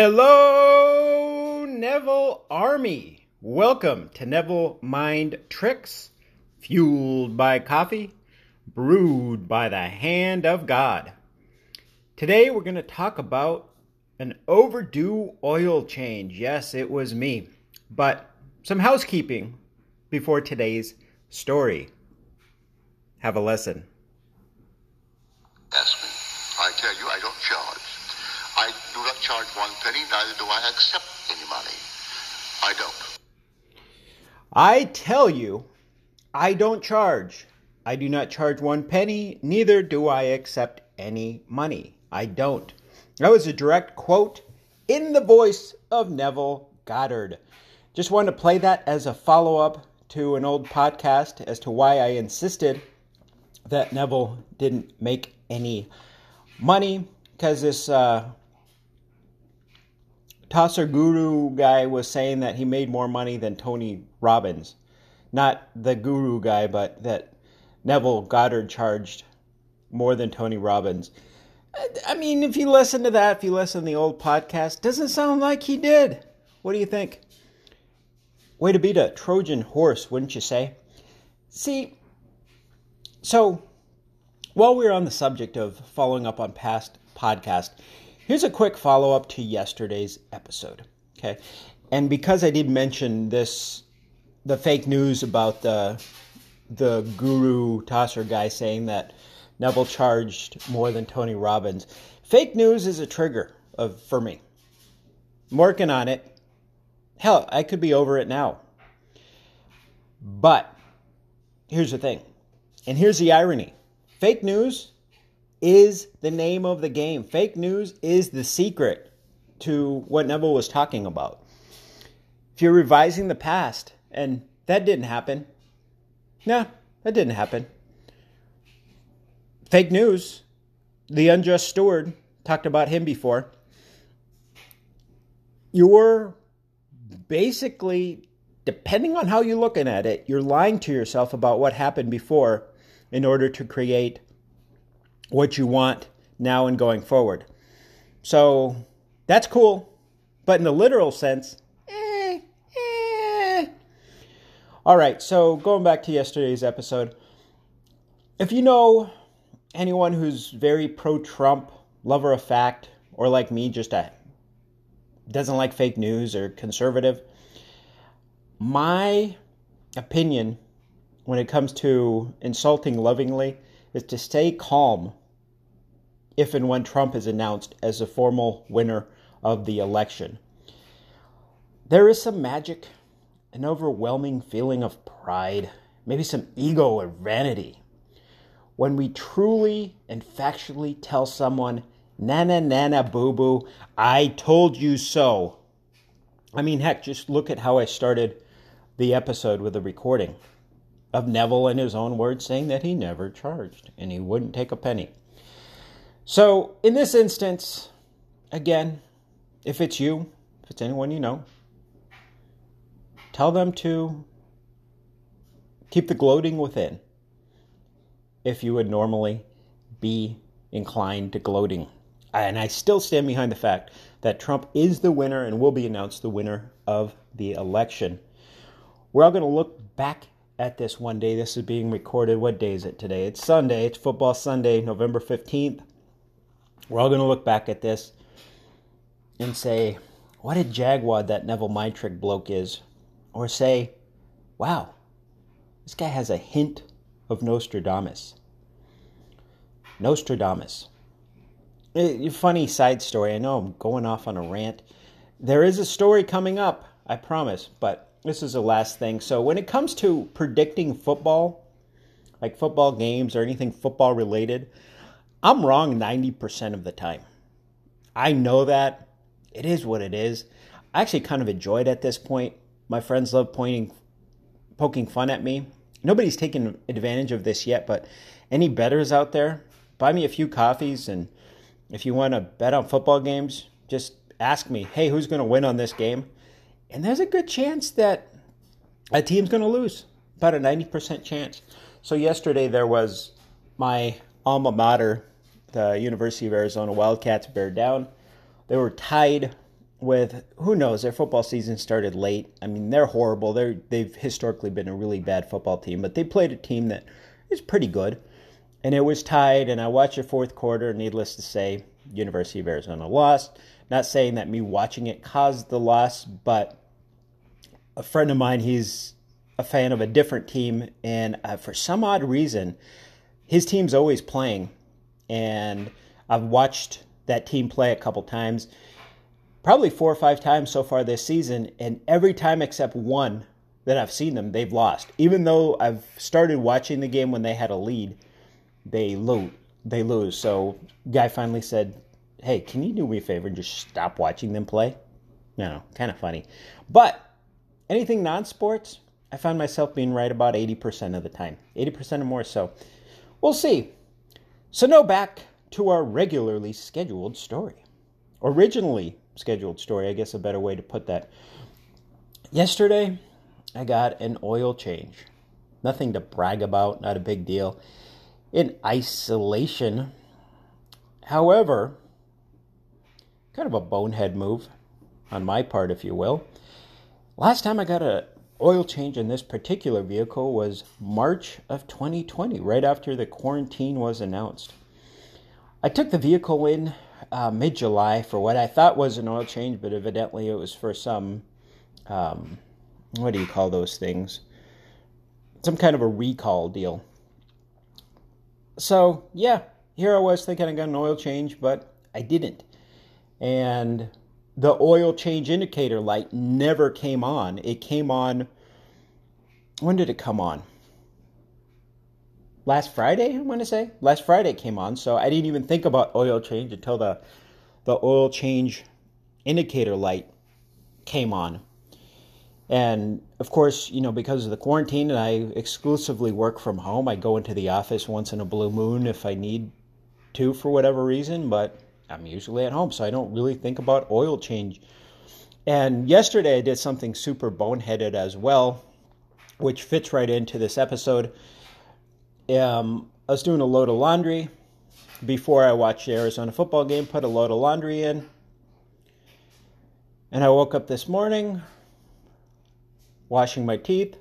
Hello, Neville Army. Welcome to Neville Mind Tricks, fueled by coffee, brewed by the hand of God. Today we're going to talk about an overdue oil change. Yes, it was me. But some housekeeping before today's story. Have a lesson. Ask me. I tell you, I don't charge. I do not charge one penny, neither do I accept any money. I don't. I tell you, I don't charge. I do not charge one penny, neither do I accept any money. I don't. That was a direct quote in the voice of Neville Goddard. Just wanted to play that as a follow up to an old podcast as to why I insisted that Neville didn't make any money because this uh, tosser guru guy was saying that he made more money than Tony Robbins. Not the guru guy, but that Neville Goddard charged more than Tony Robbins. I mean, if you listen to that, if you listen to the old podcast, doesn't sound like he did. What do you think? Way to beat a Trojan horse, wouldn't you say? See, so while we're on the subject of following up on past podcast, here's a quick follow up to yesterday's episode. Okay, and because I did mention this, the fake news about the the guru tosser guy saying that Neville charged more than Tony Robbins, fake news is a trigger of for me. I'm working on it. Hell, I could be over it now. But here's the thing, and here's the irony fake news is the name of the game. Fake news is the secret to what Neville was talking about. If you're revising the past, and that didn't happen, nah, that didn't happen. Fake news, the unjust steward, talked about him before. You're basically, depending on how you're looking at it, you're lying to yourself about what happened before in order to create what you want now and going forward. So that's cool, but in the literal sense, eh, eh. All right, so going back to yesterday's episode, if you know anyone who's very pro Trump, lover of fact, or like me, just a doesn't like fake news or conservative. My opinion when it comes to insulting lovingly is to stay calm if and when Trump is announced as the formal winner of the election. There is some magic, an overwhelming feeling of pride, maybe some ego or vanity when we truly and factually tell someone Nana, nana, boo boo, I told you so. I mean, heck, just look at how I started the episode with a recording of Neville, in his own words, saying that he never charged and he wouldn't take a penny. So, in this instance, again, if it's you, if it's anyone you know, tell them to keep the gloating within if you would normally be inclined to gloating and I still stand behind the fact that Trump is the winner and will be announced the winner of the election. We're all going to look back at this one day. This is being recorded. What day is it today? It's Sunday. It's Football Sunday, November 15th. We're all going to look back at this and say, what a jagwad that Neville Mindtrick bloke is. Or say, wow, this guy has a hint of Nostradamus. Nostradamus. A funny side story. I know I'm going off on a rant. There is a story coming up, I promise, but this is the last thing. So, when it comes to predicting football, like football games or anything football related, I'm wrong 90% of the time. I know that. It is what it is. I actually kind of enjoyed at this point. My friends love pointing, poking fun at me. Nobody's taken advantage of this yet, but any bettors out there, buy me a few coffees and if you want to bet on football games, just ask me, hey, who's going to win on this game? And there's a good chance that a team's going to lose, about a 90% chance. So, yesterday there was my alma mater, the University of Arizona Wildcats, bear down. They were tied with who knows their football season started late. I mean, they're horrible. They're they've historically been a really bad football team, but they played a team that is pretty good. And it was tied and I watched the fourth quarter, needless to say, University of Arizona lost. Not saying that me watching it caused the loss, but a friend of mine, he's a fan of a different team and uh, for some odd reason, his team's always playing and I've watched that team play a couple times probably four or five times so far this season, and every time except one that I've seen them, they've lost. Even though I've started watching the game when they had a lead, they lose. They lose. So, guy finally said, "Hey, can you do me a favor and just stop watching them play?" No, kind of funny. But anything non-sports, I find myself being right about 80% of the time. 80% or more. So, we'll see. So, now back to our regularly scheduled story. Originally scheduled story, I guess a better way to put that. Yesterday, I got an oil change. Nothing to brag about, not a big deal. In isolation, however, kind of a bonehead move on my part, if you will. Last time I got a oil change in this particular vehicle was March of 2020, right after the quarantine was announced. I took the vehicle in uh, mid July for what I thought was an oil change, but evidently it was for some, um, what do you call those things? Some kind of a recall deal. So, yeah, here I was thinking I got an oil change, but I didn't. And the oil change indicator light never came on. It came on, when did it come on? last Friday, I want to say. Last Friday came on, so I didn't even think about oil change until the the oil change indicator light came on. And of course, you know, because of the quarantine and I exclusively work from home, I go into the office once in a blue moon if I need to for whatever reason, but I'm usually at home, so I don't really think about oil change. And yesterday I did something super boneheaded as well, which fits right into this episode um, I was doing a load of laundry before I watched the Arizona football game, put a load of laundry in. And I woke up this morning, washing my teeth.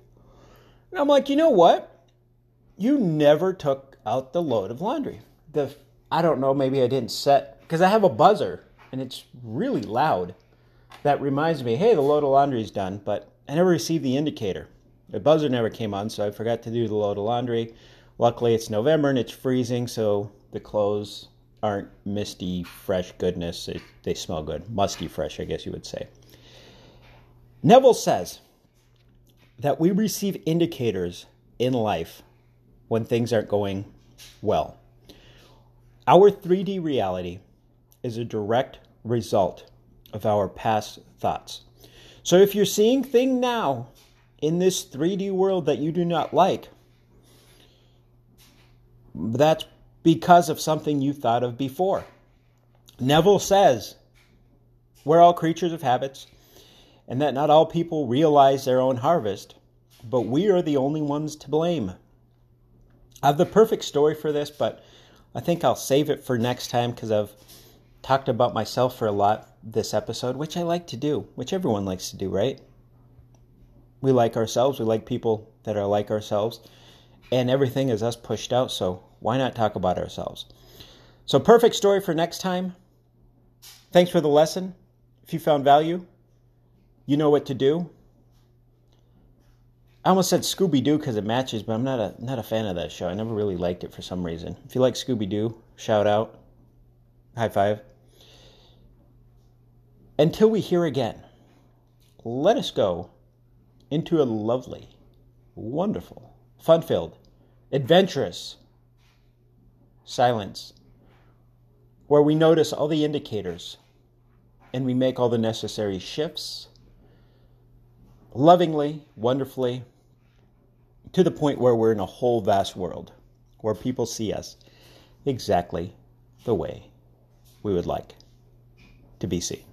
And I'm like, you know what? You never took out the load of laundry. The I don't know, maybe I didn't set because I have a buzzer and it's really loud. That reminds me, hey, the load of laundry's done, but I never received the indicator. The buzzer never came on, so I forgot to do the load of laundry. Luckily, it's November and it's freezing, so the clothes aren't misty, fresh goodness. They, they smell good. Musty fresh, I guess you would say. Neville says that we receive indicators in life when things aren't going well. Our 3D reality is a direct result of our past thoughts. So if you're seeing things now in this 3D world that you do not like, that's because of something you thought of before. Neville says, We're all creatures of habits, and that not all people realize their own harvest, but we are the only ones to blame. I have the perfect story for this, but I think I'll save it for next time because I've talked about myself for a lot this episode, which I like to do, which everyone likes to do, right? We like ourselves, we like people that are like ourselves, and everything is us pushed out, so why not talk about ourselves? So, perfect story for next time. Thanks for the lesson. If you found value, you know what to do. I almost said Scooby Doo because it matches, but I'm not a not a fan of that show. I never really liked it for some reason. If you like Scooby Doo, shout out, high five. Until we hear again, let us go into a lovely, wonderful, fun-filled, adventurous, silence, where we notice all the indicators and we make all the necessary shifts lovingly, wonderfully, to the point where we're in a whole vast world where people see us exactly the way we would like to be seen.